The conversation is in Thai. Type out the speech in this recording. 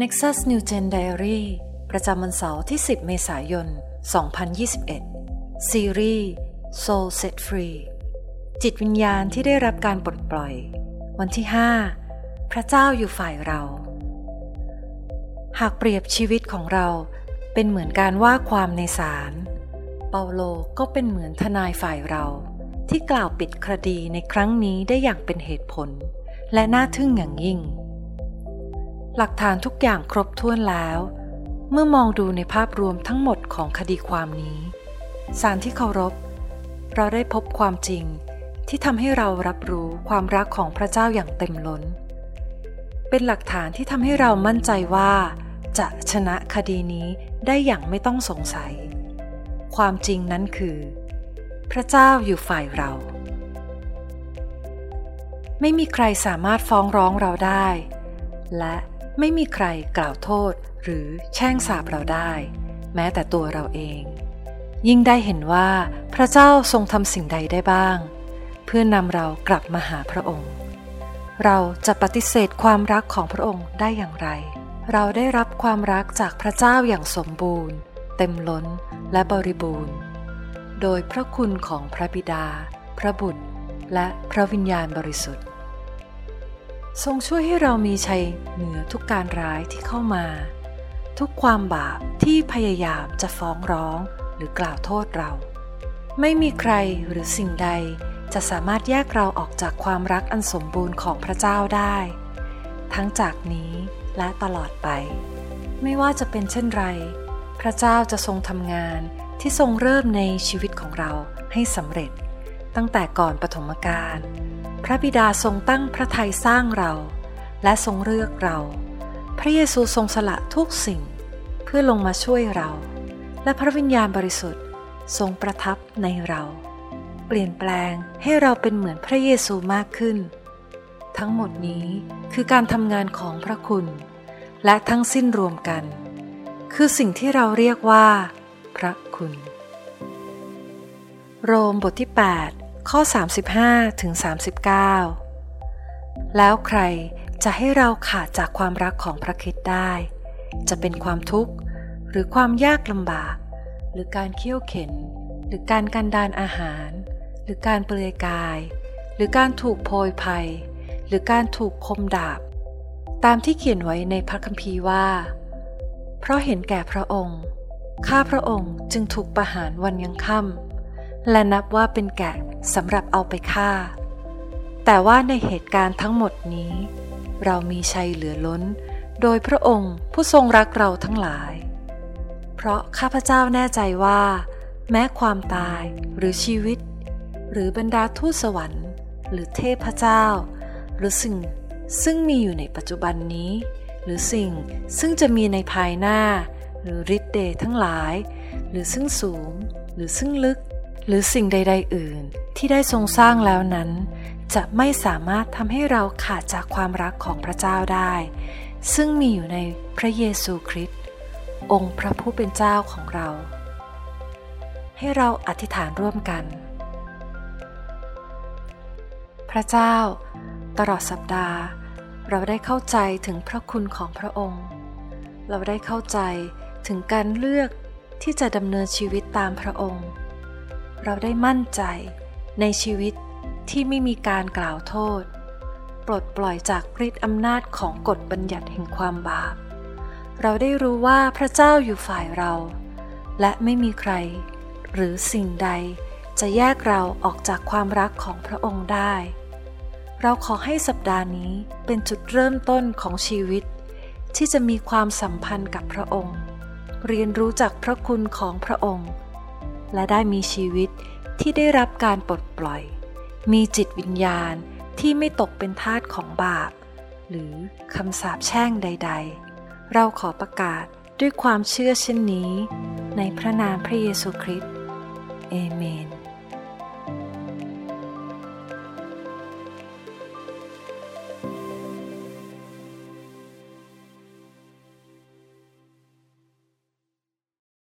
Nexus New Gen Diary ประจำวันเสาร์ที่ 10 เมษายน 2021 ซีรีส์ Soul Set Free จิตวิญญาณที่ได้รับการปลดปล่อย วันที่ 5 พระเจ้าอยู่ฝ่ายเรา หากเปรียบชีวิตของเราเป็นเหมือนการว่าความในศาล เปาโลก็เป็นเหมือนทนายฝ่ายเรา ที่กล่าวปิดคดีในครั้งนี้ได้อย่างเป็นเหตุผล และน่าทึ่งอย่างยิ่ง หลักฐานทุกอย่างครบถ้วนแล้ว เมื่อมองดูในภาพรวมทั้งหมดของคดีความนี้สารที่เคารพ เราได้พบความจริงที่ทำให้เรารับรู้ความรักของพระเจ้าอย่างเต็มล้น เป็นหลักฐานที่ทำให้เรามั่นใจว่า จะชนะคดีนี้ได้อย่างไม่ต้องสงสัย ความจริงนั้นคือ พระเจ้าอยู่ฝ่ายเรา ไม่มีใครสามารถฟ้องร้องเราได้ และ ไม่มีใครกล่าวโทษหรือแช่งสาบเราได้ แม้แต่ตัวเราเอง ยิ่งได้เห็นว่าพระเจ้าทรงทำสิ่งใดได้บ้าง เพื่อนำเรากลับมาหาพระองค์ เราจะปฏิเสธความรักของพระองค์ได้อย่างไร เราได้รับความรักจากพระเจ้าอย่างสมบูรณ์ เต็มล้นและบริบูรณ์ โดยพระคุณของพระบิดา พระบุตร และพระวิญญาณบริสุทธิ์ ทรงช่วยให้เรามีชัยเหนือทุกการร้ายที่เข้ามา ทุกความบาปที่พยายามจะฟ้องร้องหรือกล่าวโทษเรา ไม่มีใครหรือสิ่งใดจะสามารถแยกเราออกจากความรักอันสมบูรณ์ของพระเจ้าได้ ทั้งจากนี้และตลอดไป ไม่ว่าจะเป็นเช่นไร พระเจ้าจะทรงทำงานที่ทรงเริ่มในชีวิตของเราให้สำเร็จ ตั้งแต่ก่อนปฐมกาล พระบิดาทรงตั้งพระทัยสร้างเรา และทรงเลือกเรา พระเยซูทรงสละทุกสิ่ง เพื่อลงมาช่วยเรา และพระวิญญาณบริสุทธิ์ทรงประทับในเรา เปลี่ยนแปลงให้เราเป็นเหมือนพระเยซูมากขึ้น ทั้งหมดนี้คือการทำงานของพระคุณ และทั้งสิ้นรวมกัน คือสิ่งที่เราเรียกว่า พระคุณ โรมบทที่ 8 ข้อ 35ถึง39 แล้วใครจะให้เราขาดจากความรักของพระคริสต์ได้ จะเป็นความทุกข์หรือความยากลำบาก หรือการเคี่ยวเข็น หรือการกันดานอาหาร หรือการเปลือยกาย หรือการถูกโพยภัย หรือการถูกคมดาบ ตามที่เขียนไว้ในพระคัมภีร์ว่า เพราะเห็นแก่พระองค์ ข้าพระองค์จึงถูกประหารวันยังค่ำ และนับว่าเป็นแกะสำหรับเอาไปฆ่า แต่ว่าในเหตุการณ์ทั้งหมดนี้ เรามีชัยเหลือล้น โดยพระองค์ผู้ทรงรักเราทั้งหลาย เพราะข้าพเจ้าแน่ใจว่า แม้ความตายหรือชีวิต หรือบรรดาทูตสวรรค์ หรือเทพเจ้า หรือสิ่งซึ่งมีอยู่ในปัจจุบันนี้ หรือสิ่งซึ่งจะมีในภายหน้า หรือฤทธิ์เดชทั้งหลาย หรือซึ่งสูง หรือซึ่งลึก หรือสิ่งใด ๆ อื่นที่ได้ทรงสร้างแล้วนั้น จะไม่สามารถทำให้เราขาดจากความรักของพระเจ้าได้ ซึ่งมีอยู่ในพระเยซูคริสต์องค์พระผู้เป็นเจ้าของเรา ให้เราอธิษฐานร่วมกัน พระเจ้า ตลอดสัปดาห์ เราได้เข้าใจถึงพระคุณของพระองค์ เราได้เข้าใจถึงการเลือกที่จะดำเนินชีวิตตามพระองค์ เราได้มั่นใจในชีวิตที่ไม่มีการกล่าวโทษ ปลดปล่อยจากฤทธิ์อำนาจของกฎบัญญัติแห่งความบาป เราได้รู้ว่าพระเจ้าอยู่ฝ่ายเรา และไม่มีใคร หรือสิ่งใดจะแยกเราออกจากความรักของพระองค์ได้ เราขอให้สัปดาห์นี้เป็นจุดเริ่มต้นของชีวิต ที่จะมีความสัมพันธ์กับพระองค์ เรียนรู้จากพระคุณของพระองค์ และได้มีชีวิตที่ได้รับการปลดปล่อย มีจิตวิญญาณที่ไม่ตกเป็นทาสของบาป หรือคำสาปแช่งใด ๆ เราขอประกาศด้วยความเชื่อเช่นนี้ ในพระนามพระเยซูคริสต์เอเมน